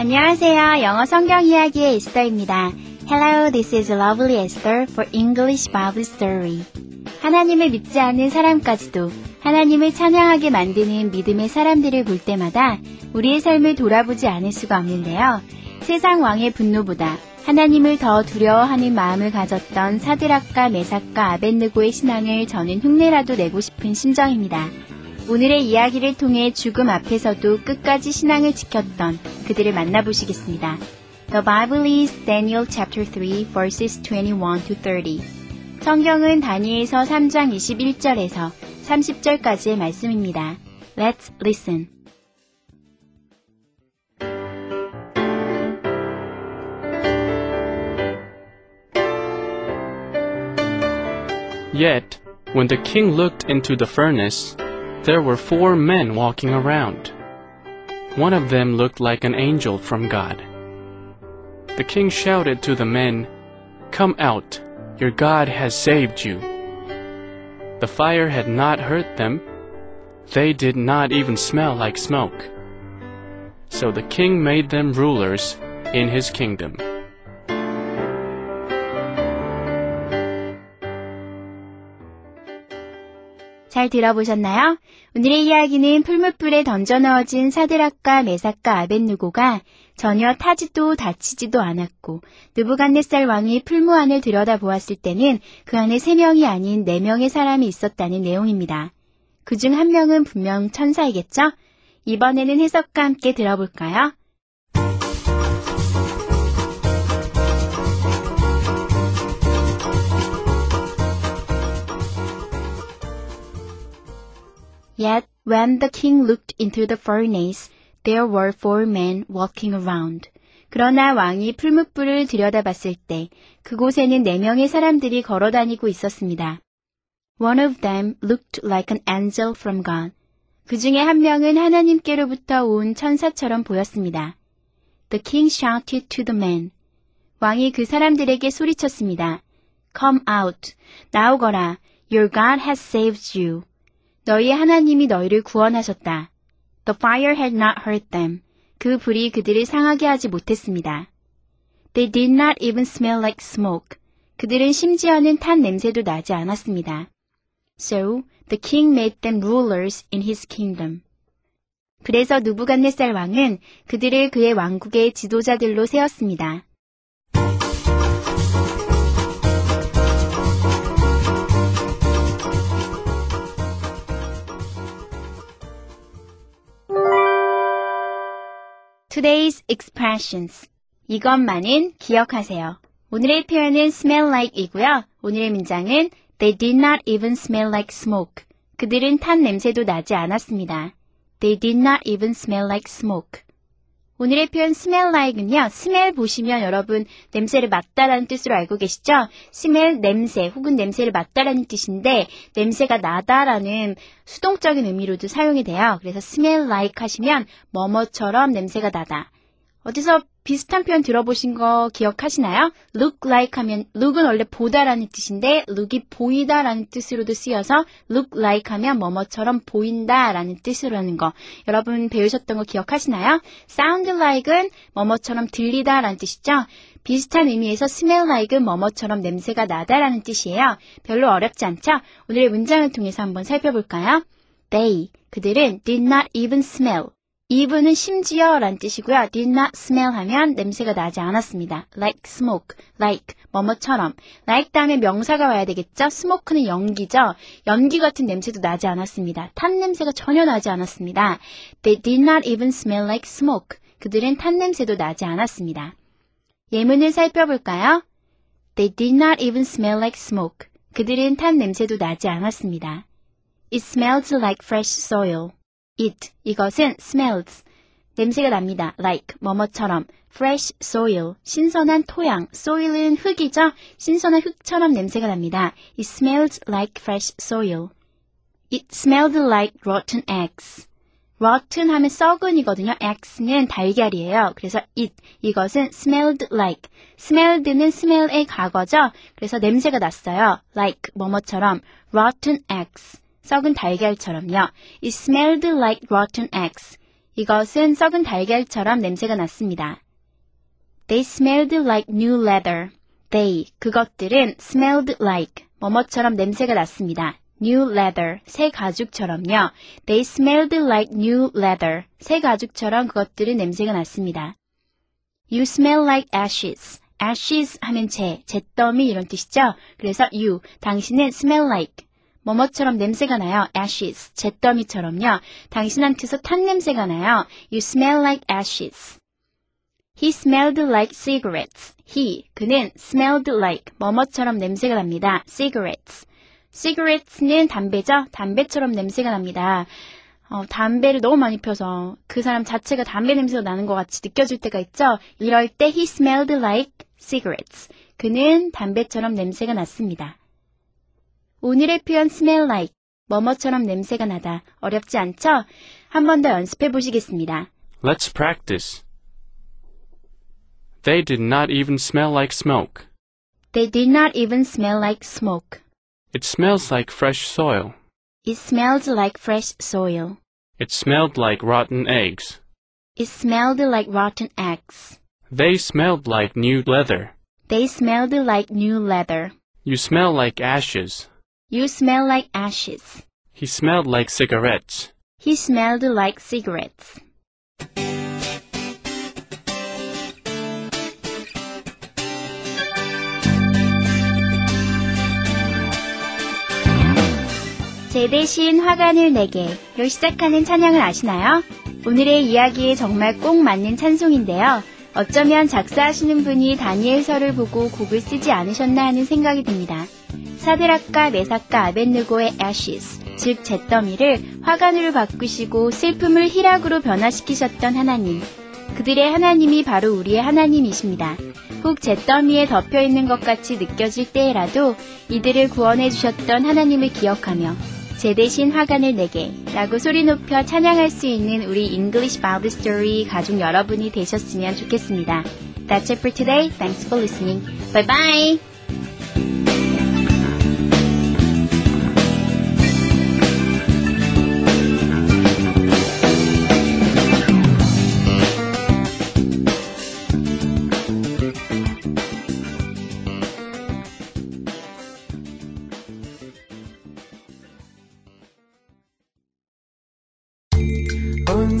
안녕하세요. 영어 성경 이야기의 에스더입니다. Hello, this is Lovely Esther for English Bible Story. 하나님을 믿지 않는 사람까지도 하나님을 찬양하게 만드는 믿음의 사람들을 볼 때마다 우리의 삶을 돌아보지 않을 수가 없는데요. 세상 왕의 분노보다 하나님을 더 두려워하는 마음을 가졌던 사드락과 메삭과 아벤느고의 신앙을 저는 흉내라도 내고 싶은 심정입니다. 오늘의 이야기를 통해 죽음 앞에서도 끝까지 신앙을 지켰던 그들을 만나보시겠습니다. The Bible is Daniel chapter 3 verses 21 to 30. 성경은 다니엘서 3장 21절에서 30절까지의 말씀입니다. Let's listen. Yet, when the king looked into the furnace, there were four men walking around. One of them looked like an angel from God. The king shouted to the men, Come out, your God has saved you. The fire had not hurt them. They did not even smell like smoke. So the king made them rulers in his kingdom. 잘 들어보셨나요? 오늘의 이야기는 풀무불에 던져 넣어진 사드락과 메삭과 아벤누고가 전혀 타지도 다치지도 않았고 느부갓네살 왕이 풀무 안을 들여다보았을 때는 그 안에 세 명이 아닌 네 명의 사람이 있었다는 내용입니다. 그 중 한 명은 분명 천사이겠죠? 이번에는 해석과 함께 들어볼까요? Yet when the king looked into the furnace, there were four men walking around. 그러나 왕이 풀무불을 들여다봤을 때 그곳에는 네 명의 사람들이 걸어다니고 있었습니다. One of them looked like an angel from God. 그 중에 한 명은 하나님께로부터 온 천사처럼 보였습니다. The king shouted to the men. 왕이 그 사람들에게 소리쳤습니다. Come out. 나오거라. Your God has saved you. 너희의 하나님이 너희를 구원하셨다. The fire had not hurt them. 그 불이 그들을 상하게 하지 못했습니다. They did not even smell like smoke. 그들은 심지어는 탄 냄새도 나지 않았습니다. So the king made them rulers in his kingdom. 그래서 누부갓네살 왕은 그들을 그의 왕국의 지도자들로 세웠습니다. Today's expressions. 이것만은 기억하세요. 오늘의 표현은 smell like 이고요. 오늘의 문장은 They did not even smell like smoke. 그들은 탄 냄새도 나지 않았습니다. They did not even smell like smoke. 오늘의 표현 smell like은요. smell 보시면 여러분 냄새를 맡다라는 뜻으로 알고 계시죠? smell 냄새 혹은 냄새를 맡다라는 뜻인데 냄새가 나다라는 수동적인 의미로도 사용이 돼요. 그래서 smell like 하시면 뭐뭐처럼 냄새가 나다. 어디서 비슷한 표현 들어보신 거 기억하시나요? look like 하면 look은 원래 보다라는 뜻인데 look이 보이다라는 뜻으로도 쓰여서 look like 하면 뭐뭐처럼 보인다라는 뜻으로 하는 거 여러분 배우셨던 거 기억하시나요? sound like은 뭐뭐처럼 들리다라는 뜻이죠. 비슷한 의미에서 smell like은 뭐뭐처럼 냄새가 나다라는 뜻이에요. 별로 어렵지 않죠? 오늘의 문장을 통해서 한번 살펴볼까요? They, 그들은 did not even smell. Even은 심지어 란 뜻이고요. did not smell 하면 냄새가 나지 않았습니다. like smoke, like 뭐뭐처럼. like 다음에 명사가 와야 되겠죠. smoke는 연기죠. 연기 같은 냄새도 나지 않았습니다. 탄 냄새가 전혀 나지 않았습니다. They did not even smell like smoke. 그들은 탄 냄새도 나지 않았습니다. 예문을 살펴볼까요? They did not even smell like smoke. 그들은 탄 냄새도 나지 않았습니다. It smelled like fresh soil. It 이것은 smells 냄새가 납니다. like 뭐뭐처럼 fresh soil 신선한 토양 soil은 흙이죠. 신선한 흙처럼 냄새가 납니다. It smells like fresh soil. It smelled like rotten eggs. rotten 하면 썩은이거든요. eggs는 달걀이에요. 그래서 it 이것은 smelled like smelled는 smell의 과거죠. 그래서 냄새가 났어요. like 뭐뭐처럼 rotten eggs 썩은 달걀처럼요. It smelled like rotten eggs. 이것은 썩은 달걀처럼 냄새가 났습니다. They smelled like new leather. They, 그것들은 smelled like, 뭐뭐처럼 냄새가 났습니다. new leather, 새 가죽처럼요. They smelled like new leather. 새 가죽처럼 그것들은 냄새가 났습니다. You smell like ashes. ashes 하면 재, 잿더미 이런 뜻이죠. 그래서 you, 당신은 smell like, 뭐뭐처럼 냄새가 나요. ashes, 잿더미처럼요. 당신한테서 탄 냄새가 나요. You smell like ashes. He smelled like cigarettes. He, 그는 smelled like, 뭐뭐처럼 냄새가 납니다. cigarettes. cigarettes는 담배죠? 담배처럼 냄새가 납니다. 어, 담배를 너무 많이 펴서 그 사람 자체가 담배 냄새가 나는 것 같이 느껴질 때가 있죠? 이럴 때 he smelled like cigarettes. 그는 담배처럼 냄새가 났습니다. 오늘의 표현 smell like, 뭐뭐처럼 냄새가 나다. 어렵지 않죠? 한 번 더 연습해 보시겠습니다. Let's practice. They did not even smell like smoke. They did not even smell like smoke. It smells like fresh soil. It smelled like fresh soil. It smelled like rotten eggs. It smelled like rotten eggs. They smelled like new leather. They smelled like new leather. You smell like ashes. You smell like ashes. He smelled like cigarettes. He smelled like cigarettes. 제 대신 화관을 내게로 시작하는 찬양을 아시나요? 오늘의 이야기에 정말 꼭 맞는 찬송인데요. 어쩌면 작사하시는 분이 다니엘서를 보고 곡을 쓰지 않으셨나 하는 생각이 듭니다. 사드락과 메삭과 아벤느고의 ashes, 즉 잿더미를 화관으로 바꾸시고 슬픔을 희락으로 변화시키셨던 하나님. 그들의 하나님이 바로 우리의 하나님이십니다. 혹 잿더미에 덮여 있는 것 같이 느껴질 때에라도 이들을 구원해 주셨던 하나님을 기억하며 제 대신 화관을 내게 라고 소리 높여 찬양할 수 있는 우리 English Bible Story 가족 여러분이 되셨으면 좋겠습니다. That's it for today. Thanks for listening. Bye bye!